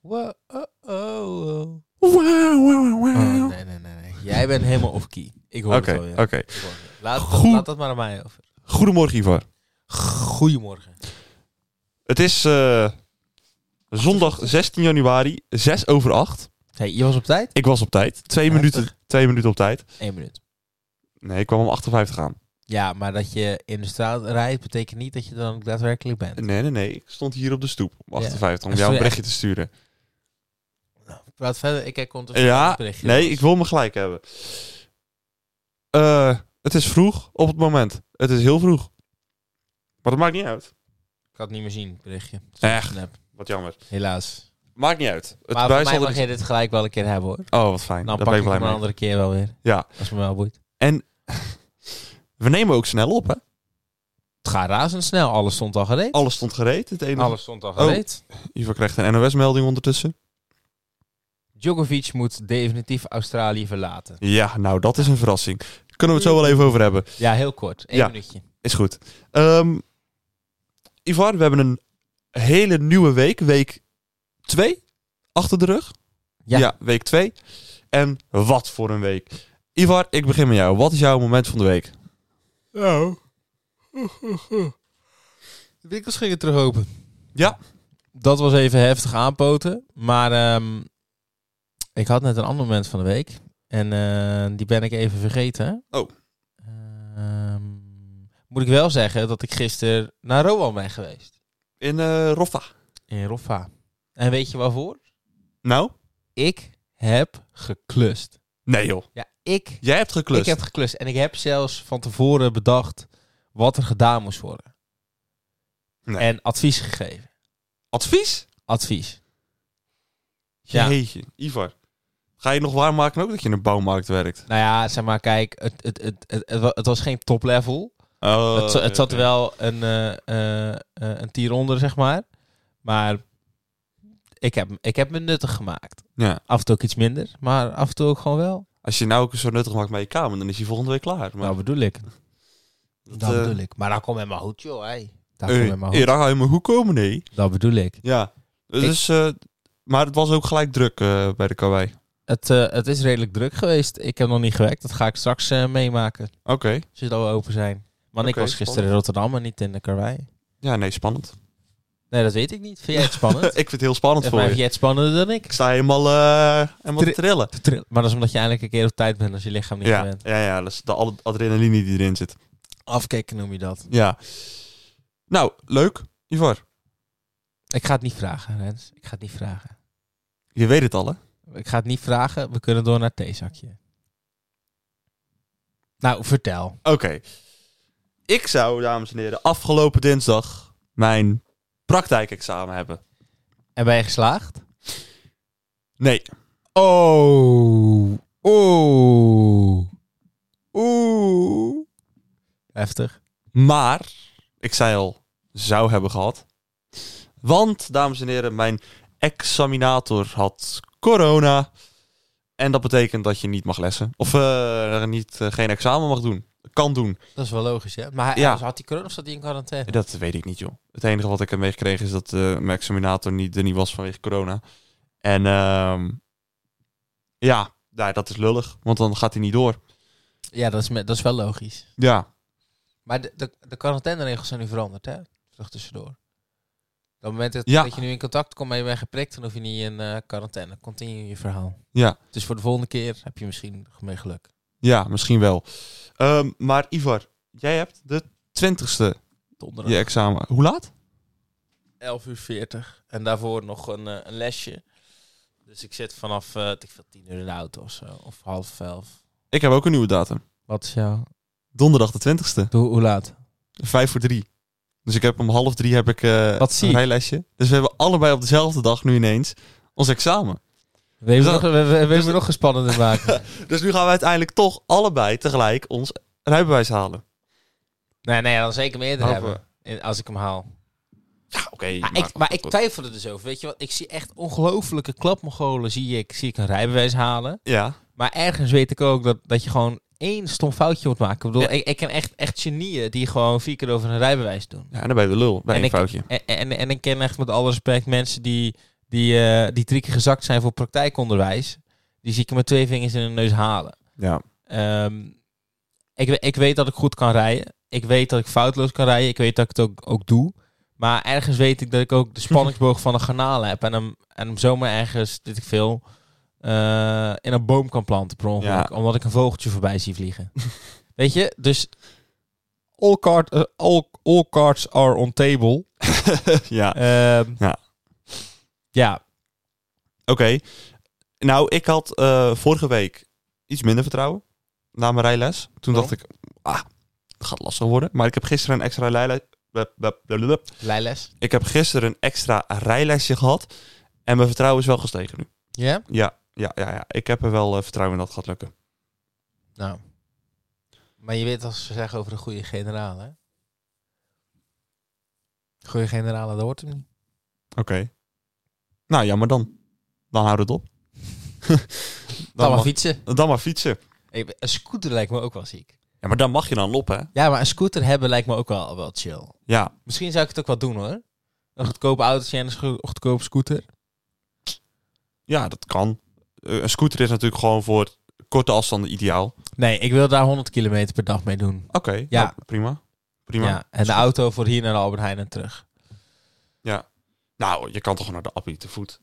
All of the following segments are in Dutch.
Wow, oh, oh, oh. Wow, wow, Oh, nee, nee, nee, nee. Jij bent helemaal off-key. Ik hoor Oké, het wel, ja. oké. Laat, Goed. laat dat maar aan mij over. Goedemorgen, Ivar. Goedemorgen. Het is eh, zondag 16 januari, 6 over 8. Hey, je was op tijd? Ik was op tijd. Twee, Heftig. minuten, twee minuten op tijd. Eén minuut. Nee, ik kwam om 58 aan. Ja, maar dat je in de straat rijdt, betekent niet dat je dan ook daadwerkelijk bent. Nee, nee, nee. Ik stond hier op de stoep om 58 om En jou een berichtje te sturen. Praat verder, ik kijk ondertussen Ja, berichtje. nee, ik wil me gelijk hebben. Eh, het is vroeg op het moment. Het is heel vroeg. Maar dat maakt niet uit. Ik had het niet meer zien, berichtje. Echt? Wat jammer. Helaas. Maakt niet uit. Het maar voor mij mag er- je dit gelijk wel een keer hebben hoor. Oh, wat fijn. Dan pak ben ik ik hem een andere keer wel weer. Ja. Als me wel boeit. We nemen ook snel op, hè? Het gaat razendsnel. Alles stond al gereed. Alles stond gereed. Het enige... Alles stond al Oh. gereed. Ivar krijgt een NOS-melding ondertussen. Djokovic moet definitief Australië verlaten. Ja, nou, dat is een verrassing. Kunnen we het zo wel even over hebben. Ja, heel kort. Eén Ja. minuutje. Is goed. Ehm Ivar, we hebben een hele nieuwe week. Week 2 achter de rug. Ja. week 2. En wat voor een week. Ivar, ik begin met jou. Wat is jouw moment van de week? Nou. De winkels gingen terug open. Ja. Dat was even heftig aanpoten. Maar ehm, ik had net een ander moment van de week. En eh, die ben ik even vergeten. Oh. Ehm, moet ik wel zeggen dat ik gisteren naar Roan ben geweest. In eh Roffa. In Roffa. En weet je waarvoor? Nou? Ik heb geklust. Nee joh. Ja, ik, Jij hebt geklust. ik heb geklust. En ik heb zelfs van tevoren bedacht wat er gedaan moest worden. Nee. En advies gegeven. Advies? Advies. Ja. Jeetje. Ivar. Ga je nog waarmaken ook dat je in een bouwmarkt werkt? Nou ja, zeg maar, kijk, het, het, het, het, het wa- het was geen top level. Oh, het, het zat wel een, eh, een tier onder, zeg maar. Maar ik heb, ik heb me nuttig gemaakt. Ja. Af en toe ook iets minder, maar af en toe ook gewoon wel. Als je nou ook zo nuttig maakt met je kamer, dan is hij volgende week klaar. Maar Nou bedoel ik. dat, Dat eh, bedoel ik. Maar dat komt met mijn goed, joh. Hey. Dat eh, komt met mijn eh, goed. daar ga je maar hoe komen, nee. Dat bedoel ik. Ja. Dus, eh, maar het was ook gelijk druk eh, bij de karwei. Het, eh, het is redelijk druk geweest. Ik heb nog niet gewerkt. Dat ga ik straks eh, meemaken. Oké. Als ze al open zijn. Want ik was gisteren in Rotterdam en niet in de karwei. Ja, nee, spannend. Nee, dat weet ik niet. Vind jij het spannend? ik vind het heel spannend voor mij je. jij het spannender dan ik. Ik sta helemaal, eh helemaal te Tri- trillen. Trill. Maar dat is omdat je eindelijk een keer op tijd bent als je lichaam niet Ja, gewend. ja, ja, dat is de alle adrenaline die erin zit. Afkicken noem je dat. Ja. Nou, leuk. Ivar, Ik ga het niet vragen, Rens. Ik ga het niet vragen. je weet het al, hè? Ik ga het niet vragen. We kunnen door naar het theezakje. Nou, vertel. Oké. Ik zou, dames en heren, afgelopen dinsdag mijn praktijkexamen hebben. En ben je geslaagd? Nee. Oh. Oeh. Oeh. Heftig. Maar, ik zei al, zou hebben gehad. Want, dames en heren, mijn examinator had corona. En dat betekent dat je niet mag lessen. Of eh, niet, eh, geen examen mag doen. Kan doen. Dat is wel logisch, hè? Maar hij, Ja. had hij corona of zat hij in quarantaine? Dat weet ik niet, joh. Het enige wat ik heb meegekregen is dat eh, mijn examinator niet, er niet was vanwege corona. En ehm, ja, nou, dat is lullig. Want dan gaat hij niet door. Ja, dat is, dat is wel logisch. Ja. Maar de, de, de quarantaineregels zijn nu veranderd, hè? Terug tussendoor. Op het moment dat, Ja. dat je nu in contact komt en je bent geprikt, dan hoef je niet in eh, quarantaine. Continue je verhaal. Ja. Dus voor de volgende keer heb je misschien mee geluk. Ja, misschien wel. Ehm, maar Ivar, jij hebt de twintigste Donderdag. je examen. Hoe laat? 11 uur 40. En daarvoor nog een, eh, een lesje. Dus ik zit vanaf eh ik veel, 10 uur in de auto of zo. Of half elf. Ik heb ook een nieuwe datum. Wat is jouw... Donderdag de twintigste. Hoe, hoe laat? Vijf voor drie. Dus ik heb om half drie heb ik eh Wat zie een je? rijlesje. Dus we hebben allebei op dezelfde dag nu ineens ons examen. We hebben, Dus nog, we, we, we hebben nog gespannender maken. Dus nu gaan we uiteindelijk toch allebei tegelijk ons rijbewijs halen. nee, nee, dan zeker meerdere Hopen. hebben. Als ik hem haal. Ja, oké. Maar, ik, maar ik twijfel er dus over. Weet je wat? Ik zie echt ongelofelijke klapmogolen. Zie ik, zie ik een rijbewijs halen. Ja, Maar ergens weet ik ook dat, dat je gewoon één stom foutje moet maken. Ik bedoel, Ja. ik, ik ken echt, echt genieën die gewoon vier keer over een rijbewijs doen. Ja, en dan ben je de lul. Bij En een ik- foutje. En, en, en ik ken echt met alle respect mensen die, die, eh, die drie keer gezakt zijn voor praktijkonderwijs. Die zie ik met twee vingers in hun neus halen. Ja. Ehm, ik, ik weet dat ik goed kan rijden. Ik weet dat ik foutloos kan rijden. Ik weet dat ik het ook, ook doe. Maar ergens weet ik dat ik ook de spanningsboog van een garnaal heb. En hem, en hem zomaar ergens, dit ik veel, eh, in een boom kan planten per ongeluk. Ja. Omdat ik een vogeltje voorbij zie vliegen. weet je? Dus all, card, eh, all, all cards are on table. ja. Ehm, Ja. Ja. Oké. Nou, ik had eh, vorige week iets minder vertrouwen na mijn rijles. Toen Waarom? dacht ik, ah, het gaat lastig worden. Maar ik heb gisteren een extra rijles. Ik heb gisteren een extra rijlesje gehad. En mijn vertrouwen is wel gestegen nu. Ja? Ja, ja, ja, ja. Ik heb er wel eh, vertrouwen in dat het gaat lukken. Nou. Maar je weet als ze zeggen over een goede generaal, hè? Goede generaal, dat hoort hem niet. Oké. Nou, ja, maar dan. Dan houdt het op. Dan, maar mag- fietsen. dan maar fietsen. Hey, Een scooter lijkt me ook wel ziek. Ja, maar dan mag je dan op, hè? Ja, maar een scooter hebben lijkt me ook wel, wel chill. Ja. Misschien zou ik het ook wel doen, hoor. Een goedkoop autootje en een goedkoop scooter. Ja, dat kan. Eh, een scooter is natuurlijk gewoon voor korte afstanden ideaal. Nee, ik wil daar 100 kilometer per dag mee doen. Oké, Ja. nou, prima. Prima. Ja, en de auto voor hier naar de Albert Heijn en terug. Nou, je kan toch naar de appie te voet.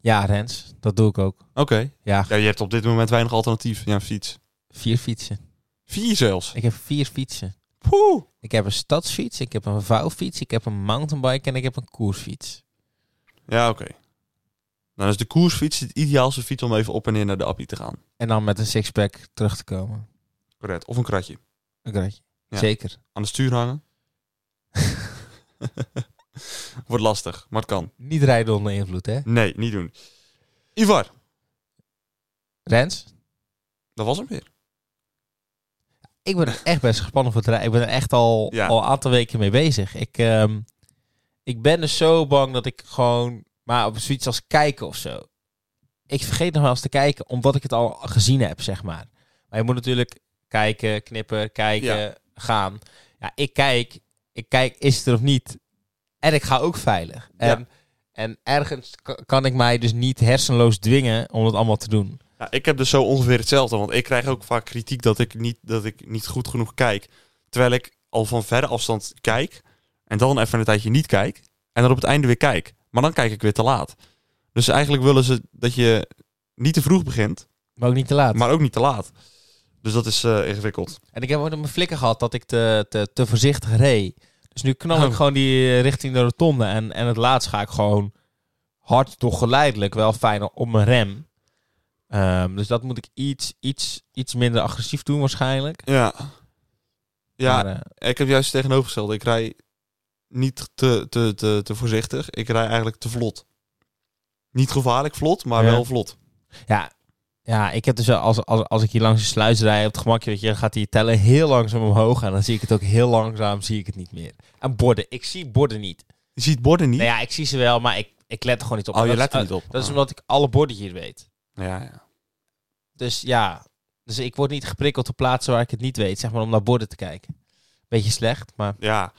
Ja, Rens, dat doe ik ook. Oké. Ja, Ja, je hebt op dit moment weinig alternatief. Ja, een fiets. vier fietsen. Vier zelfs. Ik heb vier fietsen. Poeh. Ik heb een stadsfiets, ik heb een vouwfiets, ik heb een mountainbike en ik heb een koersfiets. Ja, oké. Dan is de koersfiets het ideaalste fiets om even op en neer naar de appie te gaan. En dan met een sixpack terug te komen. Correct. Of een kratje. Een kratje. Ja. Zeker. Aan de stuur hangen. Wordt lastig, maar het kan. Niet rijden onder invloed, hè? Nee, niet doen. Ivar, Rens, dat was hem weer. ik ben er echt best gespannen voor het rijden. Ik ben er echt al, Ja. al een aantal weken mee bezig. Ik, ehm, ik ben dus zo bang dat ik gewoon... Maar op zoiets als kijken of zo. Ik vergeet nog wel eens te kijken, omdat ik het al gezien heb, zeg maar. Maar je moet natuurlijk kijken, knippen, kijken, Ja. gaan. Ja, ik kijk. Ik kijk, is het er of niet? En ik ga ook veilig. En, Ja. en ergens ka- kan ik mij dus niet hersenloos dwingen om het allemaal te doen. Ja, ik heb dus zo ongeveer hetzelfde. Want ik krijg ook vaak kritiek dat ik niet, dat ik niet goed genoeg kijk. Terwijl ik al van verre afstand kijk. En dan even een tijdje niet kijk. En dan op het einde weer kijk. Maar dan kijk ik weer te laat. Dus eigenlijk willen ze dat je niet te vroeg begint. Maar ook niet te laat. Maar ook niet te laat. Dus dat is eh, ingewikkeld. En ik heb ook op mijn flikker gehad dat ik te, te, te voorzichtig reed. Dus nu knal ik Oh. gewoon die eh, richting de rotonde. En, en het laatst ga ik gewoon hard, toch geleidelijk, wel fijn op mijn rem. Ehm, dus dat moet ik iets, iets, iets minder agressief doen waarschijnlijk. Ja. Ja, Maar, eh, ik heb juist het tegenovergestelde. Ik rij niet te, te, te, te voorzichtig. Ik rij eigenlijk te vlot. Niet gevaarlijk vlot, maar Ja. wel vlot. ja, ja, ik heb dus als, als, als ik hier langs de sluis rijd op het gemakje, weet je, gaat die teller heel langzaam omhoog. En dan zie ik het ook heel langzaam, zie ik het niet meer. En borden, ik zie borden niet. Je ziet borden niet. Nou ja, ik zie ze wel, maar ik, ik let er gewoon niet op. oh, je Dat is- let er niet op. Dat is Ah. omdat ik alle borden hier weet. Ja, ja. Dus ja, dus ik word niet geprikkeld op plaatsen waar ik het niet weet, zeg maar, om naar borden te kijken. Beetje slecht, maar Ja.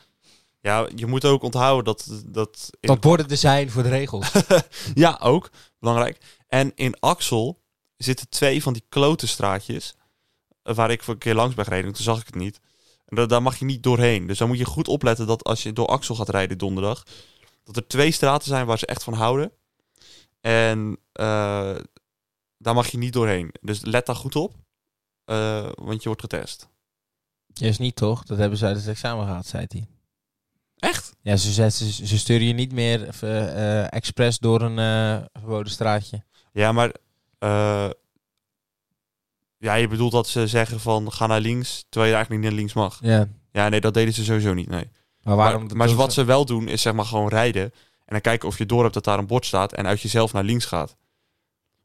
Ja, je moet ook onthouden dat... dat, dat borden er zijn voor de regels. ja, ook. Belangrijk. En in Axel zitten twee van die klote straatjes... eh, waar ik voor een keer langs ben gereden. Toen zag ik het niet. En da- daar mag je niet doorheen. Dus dan moet je goed opletten dat als je door Axel gaat rijden donderdag... dat er twee straten zijn waar ze echt van houden. En eh, daar mag je niet doorheen. Dus let daar goed op. eh, want je wordt getest. Is niet toch? Dat hebben ze uit het examen gehad, zei hij. Echt? Ja, ze, ze, ze, ze sturen je niet meer eh, expres door een verboden straatje. Ja, maar... eh, ja, je bedoelt dat ze zeggen van ga naar links, terwijl je eigenlijk niet naar links mag. Ja, Ja, nee, dat deden ze sowieso niet, nee. maar waarom? maar maar wat ze wel doen, is zeg maar gewoon rijden. En dan kijken of je door hebt dat daar een bord staat en uit jezelf naar links gaat.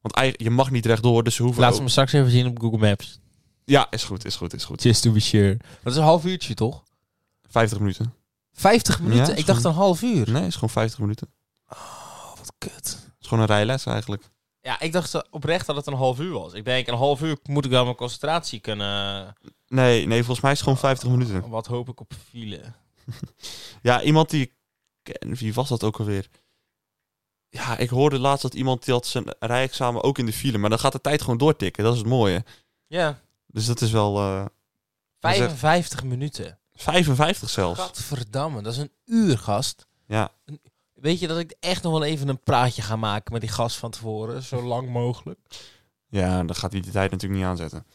Want je mag niet rechtdoor, dus ze hoeven... Laat ze me straks even zien op Google Maps. Ja, is goed, is goed, is goed. Just to be sure. Dat is een half uurtje, toch? 50 minuten. 50 minuten? ik dacht een half uur. Nee, is gewoon 50 minuten. Oh, wat kut. Het is gewoon een rijles eigenlijk. Ja, ik dacht oprecht dat het een half uur was. Ik denk, een half uur moet ik wel mijn concentratie kunnen... Nee, nee, volgens mij is het gewoon 50 minuten. Wat hoop ik op file? Ja, iemand die wie was dat ook alweer? Ja, ik hoorde laatst dat iemand die had zijn rijexamen ook in de file, maar dan gaat de tijd gewoon doortikken. Dat is het mooie. Ja, Dus dat is wel eh, 55 minuten. 55 zelfs. Gadverdamme, dat is een uur, gast. Ja, Weet je dat ik echt nog wel even een praatje ga maken met die gast van tevoren? Zo lang mogelijk. ja, dan gaat hij de tijd natuurlijk niet aanzetten.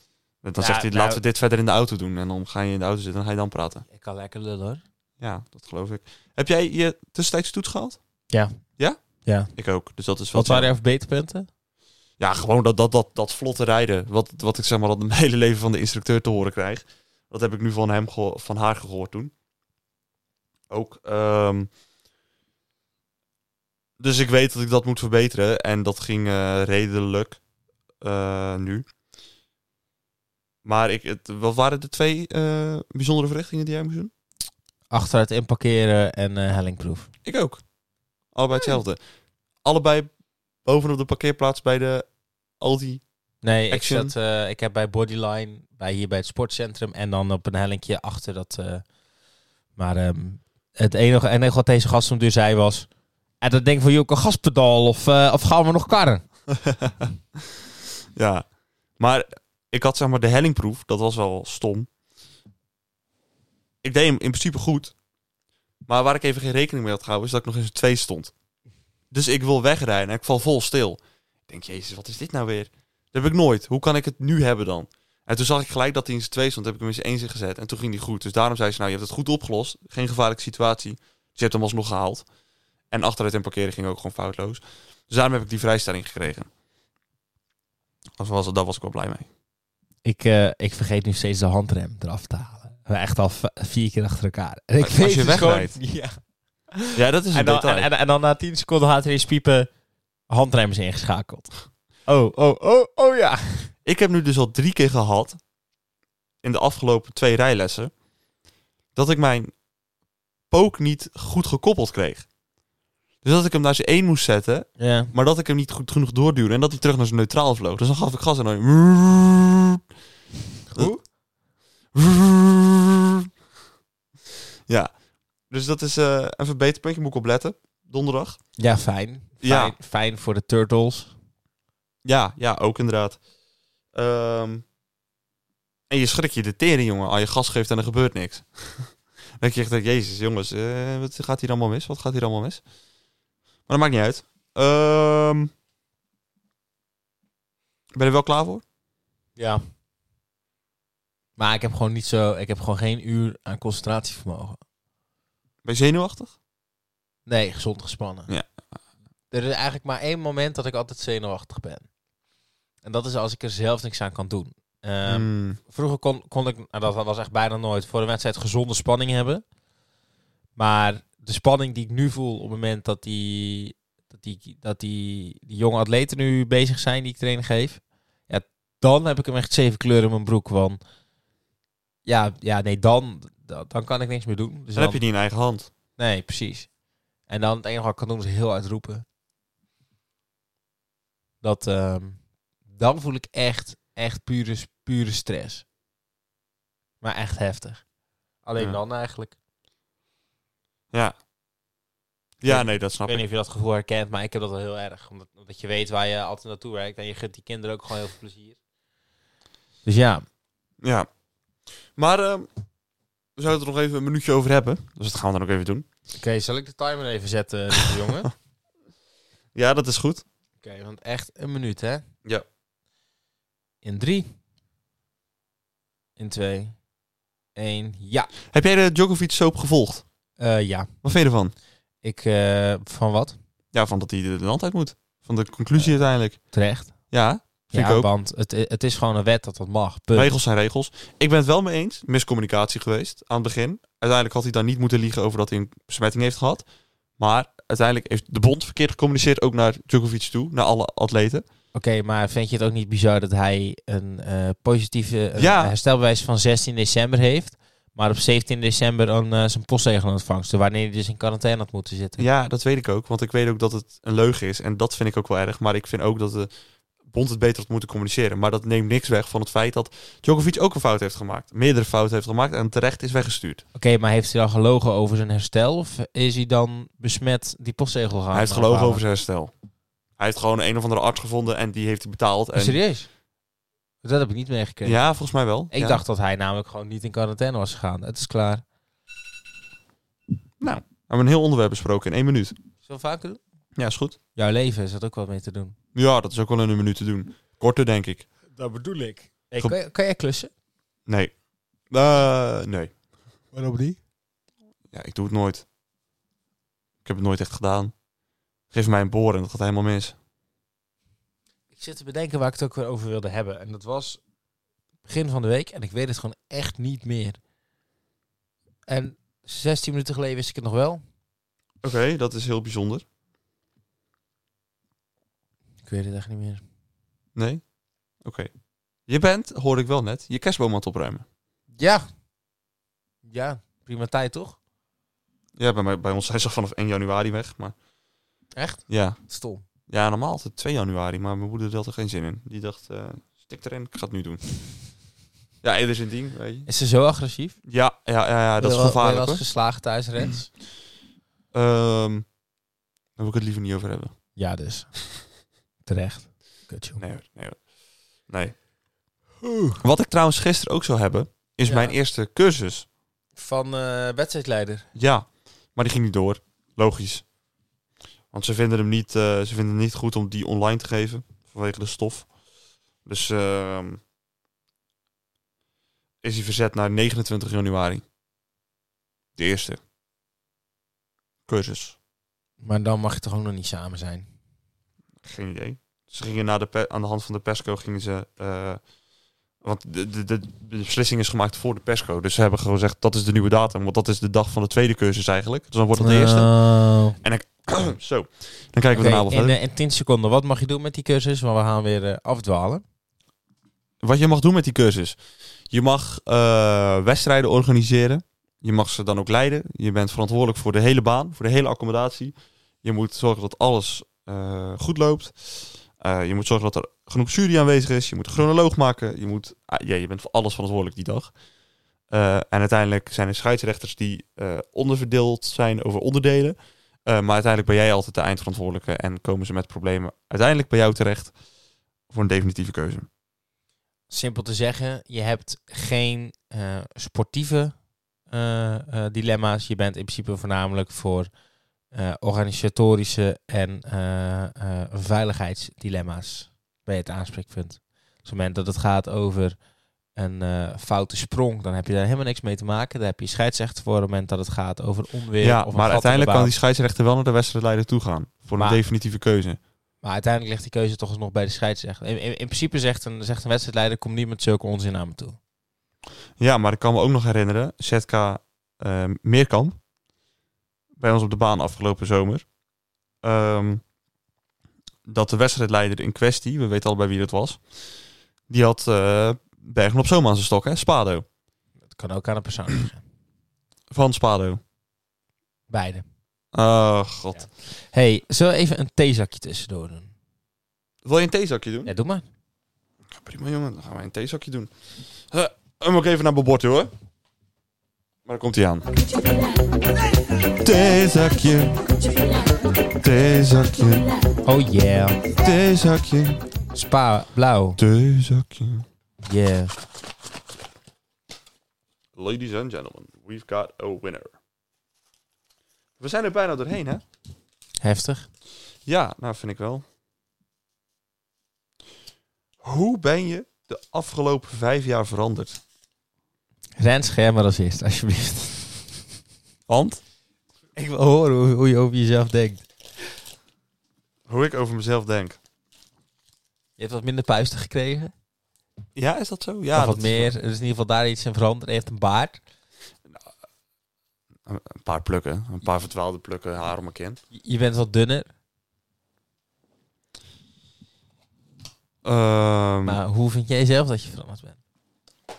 Dan Ja, zegt hij, nou- laten we dit verder in de auto doen. En dan ga je in de auto zitten en ga je dan praten. Ik kan lekker lullen hoor. Ja, dat geloof ik. Heb jij je tussentijdse toets gehad? Ja. Ja? Ja. Ik ook. Dus dat is wel Wat waren er voor beterpunten? Ja, gewoon dat, dat, dat, dat vlotte rijden. Wat, wat ik zeg maar al mijn hele leven van de instructeur te horen krijg. Dat heb ik nu van hem van haar gehoord toen. Ook. ehm, dus ik weet dat ik dat moet verbeteren. En dat ging eh, redelijk eh, nu. Maar ik, het, wat waren de twee eh, bijzondere verrichtingen die jij moest doen? Achteruit inparkeren en eh, hellingproef. Ik ook. Allebei hetzelfde. Allebei bovenop de parkeerplaats bij de Aldi. Nee, ik, zat, eh, ik heb bij Bodyline, bij hier bij het sportcentrum en dan op een hellinkje achter dat. eh, maar ehm, het enige, enige wat deze gast toen dus zei was. En dat denk ik van, joh, een gaspedaal of, eh, of gaan we nog karren? ja. Maar ik had zeg maar de hellingproef. Dat was wel stom. Ik deed hem in principe goed. Maar waar ik even geen rekening mee had gehouden... is dat ik nog eens een 2 stond. Dus ik wil wegrijden en ik val vol stil. Ik denk, jezus, wat is dit nou weer? Dat heb ik nooit. Hoe kan ik het nu hebben dan? En toen zag ik gelijk dat hij in zijn 2 stond. Heb ik hem in zijn 1 gezet. En toen ging hij goed. Dus daarom zei ze, nou, je hebt het goed opgelost. Geen gevaarlijke situatie. Dus je hebt hem alsnog gehaald. En achteruit en parkeren ging ook gewoon foutloos. Dus daarom heb ik die vrijstelling gekregen. Dat was, daar was ik wel blij mee. Ik, eh, ik vergeet nu steeds de handrem eraf te halen. Echt al vier keer achter elkaar. En ik Als weet je gewoon- wegrijdt. Ja. Ja, dat is een En dan, detail. en, en, en dan na 10 seconden gaat er eens piepen. Handrem is ingeschakeld. Oh, oh, oh, oh ja. Ik heb nu dus al drie keer gehad, in de afgelopen twee rijlessen, dat ik mijn pook niet goed gekoppeld kreeg. Dus dat ik hem naar zijn één moest zetten, Ja. maar dat ik hem niet goed genoeg doorduwde en dat hij terug naar zijn neutraal vloog. Dus dan gaf ik gas en dan... Hoe? Ja, dus dat is eh een verbeterpuntje, moet ik op letten. Donderdag. Ja, fijn. Fijn, Ja. fijn voor de turtles. Ja, ja, ook inderdaad. Ehm, en je schrik je de tering, jongen. Als je gas geeft en er gebeurt niks. dan denk je echt, jezus, jongens, eh, wat gaat hier allemaal mis? Wat gaat hier allemaal mis? Maar dat maakt niet uit. Ehm, ben je er wel klaar voor? Ja. Maar ik heb gewoon niet zo... Ik heb gewoon geen uur aan concentratievermogen. Ben je zenuwachtig? Nee, gezond gespannen. Ja. Er is eigenlijk maar één moment dat ik altijd zenuwachtig ben. En dat is als ik er zelf niks aan kan doen. Ehm, Hmm, Vroeger kon, kon ik, nou, dat was echt bijna nooit, voor de wedstrijd gezonde spanning hebben. Maar de spanning die ik nu voel op het moment dat die, dat die, dat die, die jonge atleten nu bezig zijn die ik training geef. Ja, dan heb ik hem echt zeven kleuren in mijn broek. Want ja, ja nee, dan, dan, kan ik niks meer doen. Dus dan dan, heb je niet in eigen hand. Nee, precies. En dan het enige wat ik kan doen is heel uitroepen. Dat, ehm, dan voel ik echt, echt pure, pure stress. Maar echt heftig. Alleen Ja. dan eigenlijk. Ja. Ja, nee, dat Ik snap weet ik. niet of je dat gevoel herkent, maar ik heb dat wel heel erg. Omdat, omdat je weet waar je altijd naartoe werkt. En je gunt die kinderen ook gewoon heel veel plezier. Dus ja. Ja. Maar ehm, we zouden het er nog even een minuutje over hebben. Dus dat gaan we dan ook even doen. Oké, zal ik de timer even zetten, lieve jongen? Oké, Ja, dat is goed. want echt een minuut, hè? Ja. In drie. In twee. Eén. Ja. Heb jij de Djokovic soap gevolgd? Eh, ja. Wat vind je ervan? Ik, eh, van wat? Ja, van dat hij de land uit moet. Van de conclusie uiteindelijk. Terecht. Ja, vind ja, ik ook. want het, het is gewoon een wet dat dat mag. Punt. Regels zijn regels. Ik ben het wel mee eens. Miscommunicatie geweest aan het begin. Uiteindelijk had hij dan niet moeten liegen over dat hij een besmetting heeft gehad. Maar uiteindelijk heeft de bond verkeerd gecommuniceerd ook naar Djokovic toe. Naar alle atleten. Oké, maar vind je het ook niet bizar dat hij een eh, positieve een Ja. herstelbewijs van 16 december heeft, Maar op 17 december dan eh, zijn postzegel ontvangst. Wanneer hij dus in quarantaine had moeten zitten. Ja, dat weet ik ook. Want ik weet ook dat het een leugen is. En dat vind ik ook wel erg. Maar ik vind ook dat de bond het beter had moeten communiceren. Maar dat neemt niks weg van het feit dat Djokovic ook een fout heeft gemaakt. Meerdere fouten heeft gemaakt en terecht is weggestuurd. Oké, maar heeft hij dan gelogen over zijn herstel? Of is hij dan besmet die postzegel gaan hij heeft gelogen over zijn herstel. Hij heeft gewoon een of andere arts gevonden en die heeft hij betaald. En... Serieus? Dat heb ik niet meegekregen. Ja, volgens mij wel. Ik Ja. dacht dat hij namelijk gewoon niet in quarantaine was gegaan. Het is klaar. Nou, we hebben een heel onderwerp besproken in één minuut. Zullen we vaker doen? Ja, is goed. Jouw leven is dat ook wat mee te doen. Ja, dat is ook wel in een minuut te doen. Korter, denk ik. Dat bedoel ik. Hey, kan, je- kan jij klussen? Nee. Eh, nee. Waarom niet? Ja, ik doe het nooit. Ik heb het nooit echt gedaan. Geef mij een boor en dat gaat helemaal mis. Ik zit te bedenken waar ik het ook weer over wilde hebben. En dat was begin van de week. En ik weet het gewoon echt niet meer. En 16 minuten geleden wist ik het nog wel. Oké, dat is heel bijzonder. Ik weet het echt niet meer. Nee? Oké. Je bent, hoor ik wel net, je kerstboom aan het opruimen. Ja. Ja, prima tijd toch? Ja, bij, mij, bij ons zijn ze vanaf 1 januari weg. Maar Echt? ja, Stom. Ja normaal altijd 2 januari. Maar mijn moeder had er geen zin in. Die dacht, eh, stik erin, ik ga het nu doen. ja, ieder zijn ding, weet je. Is ze zo agressief? Ja, ja, ja, ja dat is Ben ben je gevaarlijk eens geslagen thuis, Rens? Ehm, daar wil ik het liever niet over hebben. ja, dus. Terecht. Kut, joh. Nee hoor, nee hoor. Nee. Wat ik trouwens gisteren ook zou hebben, is Ja. mijn eerste cursus. Van eh, wedstrijdleider. Ja, maar die ging niet door. Logisch. Want ze vinden hem niet, eh, ze vinden het niet goed om die online te geven. Vanwege de stof. Dus ehm, is hij verzet naar 29 januari. De eerste. Cursus. Maar dan mag je toch ook nog niet samen zijn? Geen idee. Ze gingen na de aan de hand van de persco gingen ze. eh, want de, de, de, beslissing is gemaakt voor de persco. Dus ze hebben gewoon gezegd dat is de nieuwe datum. Want dat is de dag van de tweede cursus eigenlijk. Dus dan wordt het de eerste. Oh. Zo. Dan kijken we daarna wel in, verder. eh, in 10 seconden, wat mag je doen met die cursus? Want we gaan weer eh, afdwalen. Wat je mag doen met die cursus. Je mag eh, wedstrijden organiseren. Je mag ze dan ook leiden. Je bent verantwoordelijk voor de hele baan, voor de hele accommodatie. Je moet zorgen dat alles goed loopt. Je moet zorgen dat er genoeg jury aanwezig is. Je moet een chronoloog maken. Je, moet, ah, ja, je bent voor alles verantwoordelijk die dag. En uiteindelijk zijn er scheidsrechters die onderverdeeld zijn over onderdelen. Eh, maar uiteindelijk ben jij altijd de eindverantwoordelijke en komen ze met problemen uiteindelijk bij jou terecht voor een definitieve keuze. Simpel te zeggen, je hebt geen eh, sportieve eh, dilemma's. Je bent in principe voornamelijk voor organisatorische en veiligheidsdilemma's bij het aanspreekpunt. Dus op het moment dat het gaat over een eh, foute sprong, dan heb je daar helemaal niks mee te maken. Daar heb je scheidsrechter voor. Op het moment dat het gaat over onweer. Ja, of maar de uiteindelijk kan die scheidsrechter wel naar de wedstrijdleider toe gaan. Voor Maar- een definitieve keuze. Maar uiteindelijk ligt die keuze toch eens nog bij de scheidsrechter. In, in, in principe zegt een, zegt een wedstrijdleider, kom niet met zulke onzin naar me toe. Ja, maar ik kan me ook nog herinneren, ZK eh, Meerkamp, bij ons op de baan afgelopen zomer, ehm, dat de wedstrijdleider in kwestie, we weten allebei wie dat was, die had eh Bergen op Zoom aan zijn stok, hè? Spado. Dat kan ook aan een persoon liggen. Van Spado. Beide. Oh, god. hey, zullen we even een theezakje tussendoor doen? Wil je een theezakje doen? Ja, doe maar. Ja, prima jongen, dan gaan wij een theezakje doen. Uh, dan moet ik even naar mijn bord, hoor. Maar dan komt hij aan. Theezakje. Theezakje. Oh yeah. Theezakje. Spa, blauw. Theezakje. Yeah. Ladies and gentlemen, we've got a winner. We zijn er bijna doorheen, hè? Heftig. Ja, nou vind ik wel. Hoe ben je de afgelopen vijf jaar veranderd? Jij maar als eerst, alsjeblieft. Want Ik wil horen hoe, hoe je over jezelf denkt. hoe ik over mezelf denk. Je hebt wat minder puisten gekregen. Ja, is dat zo? Ja, of wat dat meer. Er is in ieder geval daar iets in veranderd. Hij heeft een baard. Een een paar plukken. Een paar verdwaalde plukken haar om mijn kin. Je- bent wat dunner. Ehm, Maar hoe vind jij zelf dat je veranderd bent?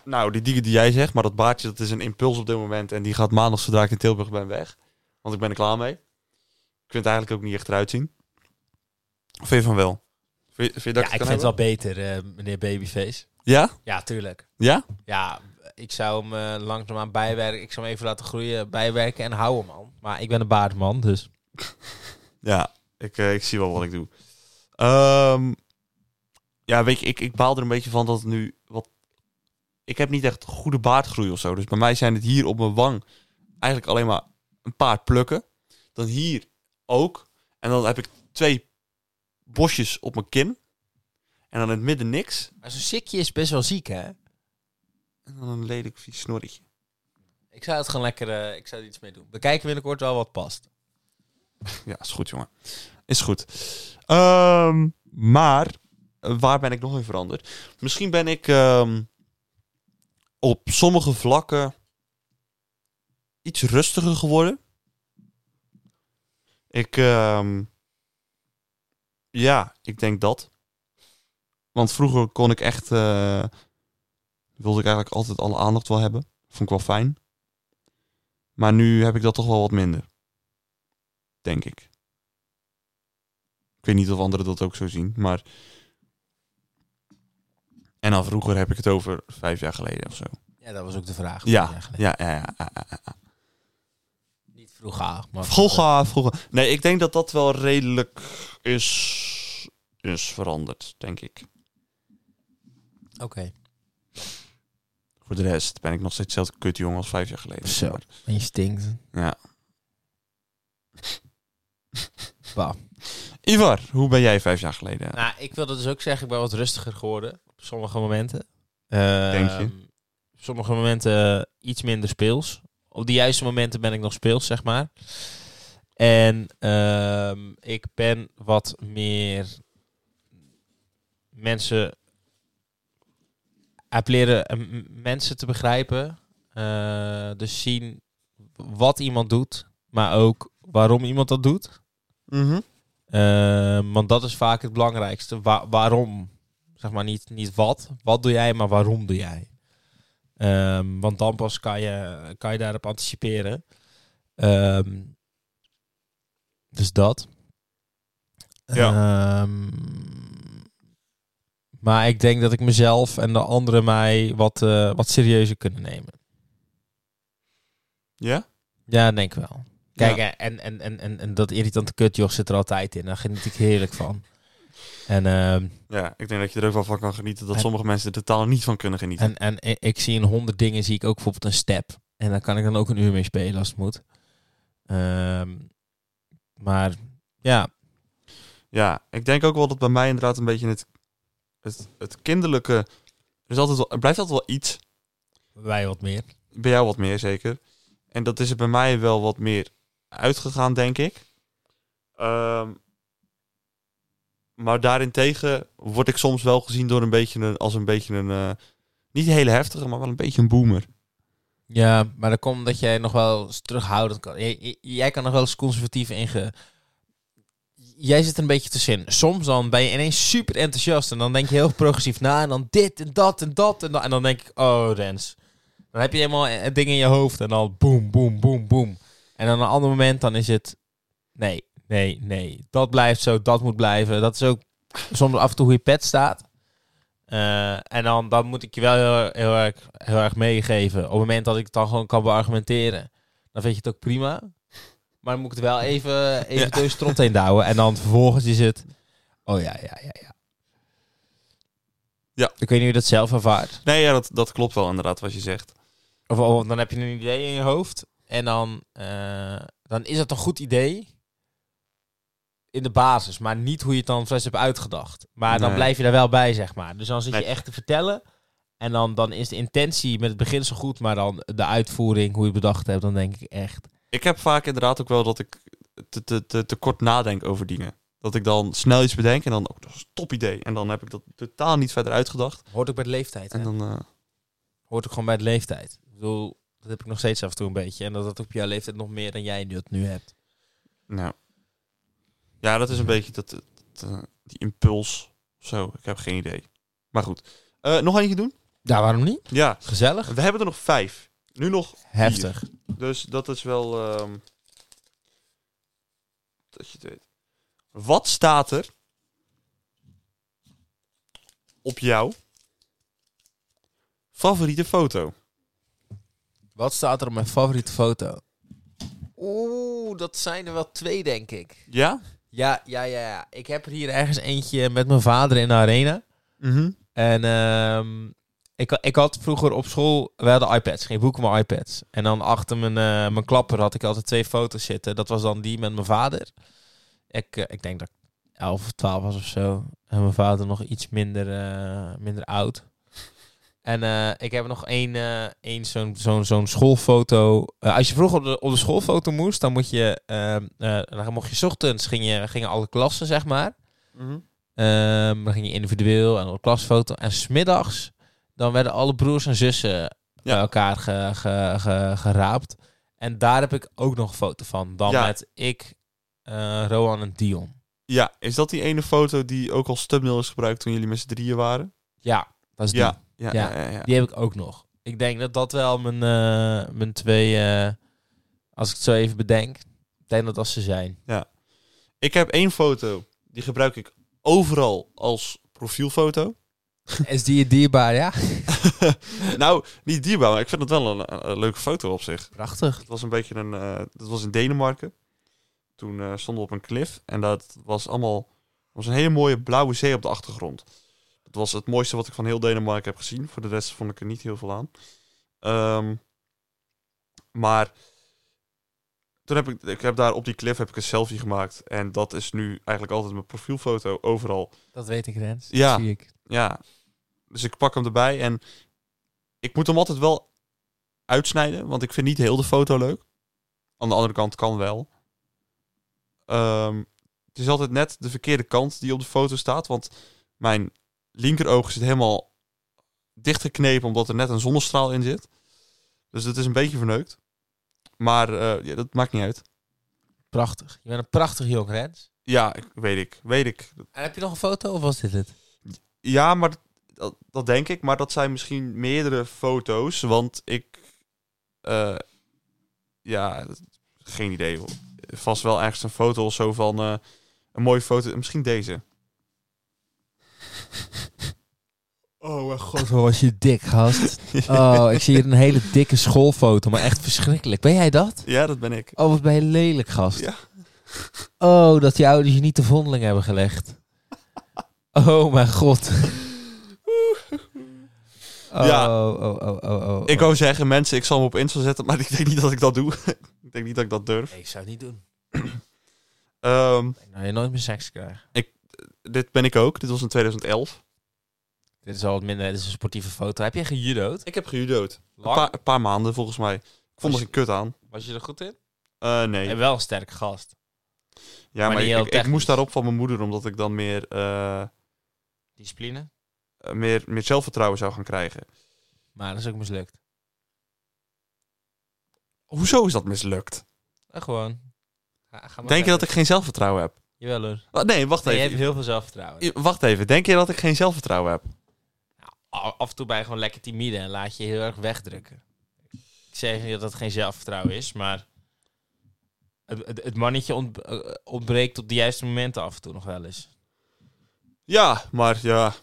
Nou, die dingen die jij zegt, maar dat baardje dat is een impuls op dit moment. En die gaat maandag zodra ik in Tilburg ben weg. Want ik ben er klaar mee. Ik vind het eigenlijk ook niet echt eruit zien. Of vind je van wel? Vind je, vind je dat Ja, ik vind het wel beter, eh, meneer Babyface. Ja? Ja, tuurlijk. Ja? Ja, ik zou hem uh, langzaamaan bijwerken. Ik zou hem even laten groeien, bijwerken en houden, man. Maar ik ben een baardman, dus... Ja, ik, eh, ik zie wel wat ik doe. Ehm, ja, weet je, ik, ik baal er een beetje van dat het nu wat... Ik heb niet echt goede baardgroei of zo. Dus bij mij zijn het hier op mijn wang eigenlijk alleen maar een paar plukken. Dan hier ook. En dan heb ik twee bosjes op mijn kin. En dan in het midden niks. Maar zo'n sikje is best wel ziek, hè? En dan een lelijk vies snorretje. Ik zou het gewoon lekker... eh, ik zou er iets mee doen. We kijken binnenkort wel wat past. Ja, is goed, jongen. Is goed. Ehm, maar eh, waar ben ik nog in veranderd? Misschien ben ik ehm, op sommige vlakken iets rustiger geworden. Ik, ehm, ja, ik denk dat. Want vroeger kon ik echt, eh, wilde ik eigenlijk altijd alle aandacht wel hebben. Vond ik wel fijn. Maar nu heb ik dat toch wel wat minder. Denk ik. Ik weet niet of anderen dat ook zo zien, maar... En dan vroeger heb ik het over vijf jaar geleden of zo. Ja, dat was ook de vraag. Ja, eigenlijk. ja, ja, ja, ja, ja, ja. Niet vroeger, maar... Vroeger, vroeger. Nee, ik denk dat dat wel redelijk is, is veranderd, denk ik. Oké. Voor de rest ben ik nog steeds hetzelfde kutjongen als vijf jaar geleden. Zo. Maar, En je stinkt. ja. Bah. Ivar, hoe ben jij vijf jaar geleden? Nou, ik wilde dus ook zeggen, ik ben wat rustiger geworden. Op sommige momenten. Denk je? Ehm, Op sommige momenten iets minder speels. Op de juiste momenten ben ik nog speels, zeg maar. En ehm, ik ben wat meer mensen heb leren eh, mensen te begrijpen. Eh, dus zien wat iemand doet, maar ook waarom iemand dat doet. Mhm. Ehm, want dat is vaak het belangrijkste. Wa- waarom? Zeg maar niet, niet wat. Wat doe jij, maar waarom doe jij? Ehm, want dan pas kan je, kan je daarop anticiperen. Ehm, dus dat. Ja. Ehm, maar ik denk dat ik mezelf en de anderen mij wat, eh, wat serieuzer kunnen nemen. Ja? Ja, denk ik wel. Kijk, Ja. en, en, en, en, en dat irritante kutjoch zit er altijd in. Daar geniet ik heerlijk van. En, ehm, Ja, ik denk dat je er ook wel van kan genieten dat En- sommige mensen er totaal niet van kunnen genieten. en, en ik zie in honderd dingen, zie ik ook bijvoorbeeld een step. En daar kan ik dan ook een uur mee spelen als het moet. Ehm, maar ja, Ja, ik denk ook wel dat bij mij inderdaad een beetje het, het, het kinderlijke... Er, is altijd wel, er blijft altijd wel iets. wij wat meer. Bij jou wat meer zeker. En dat is er bij mij wel wat meer uitgegaan, denk ik. Ehm, maar daarentegen word ik soms wel gezien door een beetje een, als een beetje een... eh, niet een hele heftige, maar wel een beetje een boomer. Ja, maar dat komt dat jij nog wel eens terughoudend kan. Jij, jij- jij kan nog wel eens conservatief inge... Jij zit er een beetje tussenin. Soms dan ben je ineens super enthousiast en dan denk je heel progressief na en dan dit en dat en dat en. En dan denk ik, oh Rens. Dan heb je helemaal het ding in je hoofd en dan boem, boem, boem, boem. En dan een ander moment dan is het, nee, nee, nee. Dat blijft zo, dat moet blijven. Dat is ook soms af en toe hoe je pet staat. Eh, en dan, dan moet ik je wel heel, heel, erg, heel erg meegeven. Op het moment dat ik het dan gewoon kan beargumenteren, dan vind je het ook prima. Maar dan moet ik het wel even, even Ja. door je strot heen douwen. En dan vervolgens is het... Oh ja, ja, ja, ja. Ja. Ik weet niet hoe je dat zelf ervaart. Nee, ja, dat, dat klopt wel inderdaad wat je zegt. Of, of dan heb je een idee in je hoofd. En dan, eh, dan is het een goed idee. In de basis. Maar niet hoe je het dan vast hebt uitgedacht. Maar dan Nee. blijf je daar wel bij, zeg maar. Dus dan zit je echt te vertellen. En dan, dan is de intentie met het begin zo goed. Maar dan de uitvoering, hoe je het bedacht hebt. Dan denk ik echt... Ik heb vaak inderdaad ook wel dat ik te, te, te, te kort nadenk over dingen. Dat ik dan snel iets bedenk en dan, oh, dat is een top idee. En dan heb ik dat totaal niet verder uitgedacht. Hoort ook bij de leeftijd. En dan, eh, Hoort ook gewoon bij de leeftijd. Ik bedoel, dat heb ik nog steeds af en toe een beetje. En dat dat op jouw leeftijd nog meer dan jij nu het nu hebt. nou. Ja, dat is een beetje dat, dat, eh, die impuls. Zo, ik heb geen idee. Maar goed. Eh, nog eentje doen? Ja, waarom niet? Ja, Gezellig. we hebben er nog vijf. Nu nog Heftig. Dus dat is wel. ehm, dat je het weet. Wat staat er op jouw favoriete foto? Wat staat er op mijn favoriete foto? Oeh, dat zijn er wel twee, denk ik. Ja? Ja, ja, ja, ja. Ik heb er hier ergens eentje met mijn vader in de arena. Mhm. En ehm, ik, ik had vroeger op school, we hadden iPads, geen boeken, maar iPads. En dan achter mijn, eh, mijn klapper had ik altijd twee foto's zitten. Dat was dan die met mijn vader. Ik, eh, ik denk dat ik 11 of 12 was of zo. En mijn vader nog iets minder, eh, minder oud. En ik heb nog één, eh, één zo'n zo'n zo'n schoolfoto. Als je vroeger op de, op de schoolfoto moest, dan moet je, ehm, eh, dan mocht je 's ochtends ging je, gingen alle klassen, zeg maar. Mhm. Ehm, dan ging je individueel en op klasfoto. En smiddags, dan werden alle broers en zussen bij elkaar ge, ge, ge- geraapt. En daar heb ik ook nog een foto van. Dan Ja. met ik, Rohan en Dion. Ja, is dat die ene foto die ook als thumbnail is gebruikt toen jullie met z'n drieën waren? Ja, dat is die. Ja. Ja, Ja. ja, ja, ja. Die heb ik ook nog. Ik denk dat dat wel mijn, eh, mijn twee, eh, als ik het zo even bedenk, ik denk dat dat ze zijn. Ik heb één foto, die gebruik ik overal als profielfoto. Is die je dierbaar, ja? nou, niet dierbaar, maar ik vind het wel een, een leuke foto op zich. Prachtig. Het was een beetje een. eh dat was in Denemarken. Toen eh, stonden we op een klif. En dat was allemaal. was een hele mooie blauwe zee op de achtergrond. Dat was het mooiste wat ik van heel Denemarken heb gezien. Voor de rest vond ik er niet heel veel aan. Ehm, maar. Toen heb ik, ik heb daar op die klif heb ik een selfie gemaakt. En dat is nu eigenlijk altijd mijn profielfoto overal. Dat weet ik, Rens. Ja. Dat zie ik. Ja, dus ik pak hem erbij en ik moet hem altijd wel uitsnijden, want ik vind niet heel de foto leuk. Aan de andere kant kan wel. Ehm, het is altijd net de verkeerde kant die op de foto staat, want mijn linkeroog zit helemaal dichtgeknepen omdat er net een zonnestraal in zit. Dus het is een beetje verneukt. Maar eh, ja, dat maakt niet uit. Prachtig. Je bent een prachtig jong, Rens. Ja, ik, weet ik, weet ik. En heb je nog een foto of was dit het? Ja, maar dat, dat denk ik. Maar dat zijn misschien meerdere foto's. Want ik... eh, ja, dat- geen idee. hoor. Vast wel ergens een foto of zo van... eh, een mooie foto. Misschien deze. Oh mijn god, wat was je dik, gast. Oh, ik zie hier een hele dikke schoolfoto, maar echt verschrikkelijk. Ben jij dat? Ja, dat ben ik. Oh, wat ben je lelijk, gast. Ja. Oh, dat je ouders je niet de vondeling hebben gelegd. Oh mijn god. Oh, Ja. oh, oh, oh, oh, oh. Ik wou zeggen, mensen, ik zal hem op Insta zetten. Maar ik denk niet dat ik dat doe. ik denk niet dat ik dat durf. Nee, ik zou het niet doen. Ehm, Ik denk dat je nooit meer seks krijgt. dit ben ik ook. Dit was in 2011. Dit is al wat minder, dit is een sportieve foto. Heb jij gejudo'd? Ik heb gejudo'd. Een paar, een paar maanden volgens mij. Ik vond er Was- geen kut aan. Was je er goed in? Eh, nee. En wel een sterke gast. Ja, maar maar, niet ik, heel ik, ik technisch. moest daarop van mijn moeder, omdat ik dan meer, eh, Discipline. eh, meer, meer zelfvertrouwen zou gaan krijgen. Maar dat is ook mislukt. Hoezo is dat mislukt? Gewoon. Ga, ga maar Denk je dat ik geen zelfvertrouwen heb? Jawel hoor. Wa- Nee, wacht Nee, je even. hebt heel veel zelfvertrouwen. Wacht even. Denk je dat ik geen zelfvertrouwen heb? Af en toe je gewoon lekker timide en laat je je heel erg wegdrukken. Ik zeg niet dat dat geen zelfvertrouwen is, maar het, het, het mannetje ont- eh, ontbreekt op de juiste momenten af en toe nog wel eens. Ja, maar ja.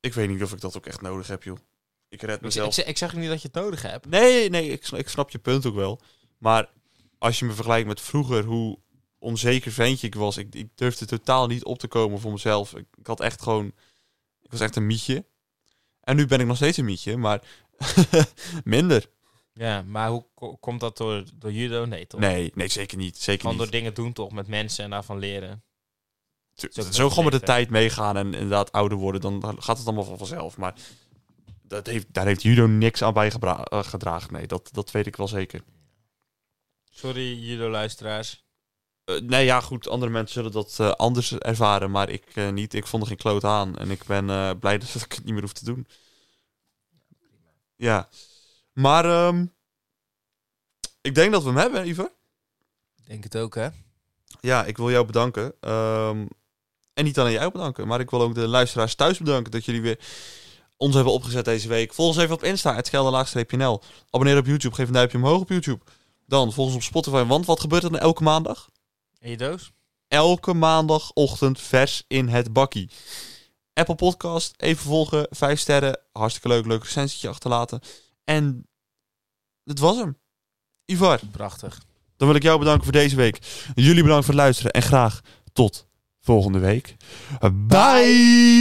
Ik weet niet of ik dat ook echt nodig heb, joh. Ik red Ik, ik, mezelf. zeg- ik zeg niet dat je het nodig hebt. Nee, nee, ik, ik snap je punt ook wel. Maar als je me vergelijkt met vroeger, hoe onzeker ventje ik was. Ik, ik durfde totaal niet op te komen voor mezelf. Ik, ik had echt gewoon... Ik was echt een mietje. En nu ben ik nog steeds een mietje, maar minder. Ja, maar hoe ko- komt dat door, door judo? Nee, toch? Nee, nee, zeker niet. Zeker Gewoon door niet. dingen doen toch met mensen en daarvan leren. Zo Zo gewoon met de tijd meegaan en inderdaad ouder worden, dan gaat het allemaal van vanzelf. Maar dat heeft, daar heeft judo niks aan bijgedragen. Nee, dat, dat weet ik wel zeker. Sorry, judo-luisteraars. Eh, nee, ja, goed. Andere mensen zullen dat eh, anders ervaren, maar ik eh, niet. Ik vond er geen kloot aan. En ik ben blij dat ik het niet meer hoef te doen. Ja. Maar ehm, ik denk dat we hem hebben, Iver. Ik denk het ook, hè? Ja, ik wil jou bedanken. Ehm, en niet alleen jou bedanken, maar ik wil ook de luisteraars thuis bedanken dat jullie weer ons hebben opgezet deze week. Volg ons even op Insta, het nl Abonneer op YouTube, geef een duimpje omhoog op YouTube. Dan volg ons op Spotify, want wat gebeurt er dan elke maandag? In je doos? Elke maandagochtend vers in het bakkie. Apple Podcast, even volgen, vijf sterren. Hartstikke leuk, leuk recensietje achterlaten. En het was hem. Ivar, Prachtig. dan wil ik jou bedanken voor deze week. Jullie bedankt voor het luisteren en graag tot volgende week. Bye.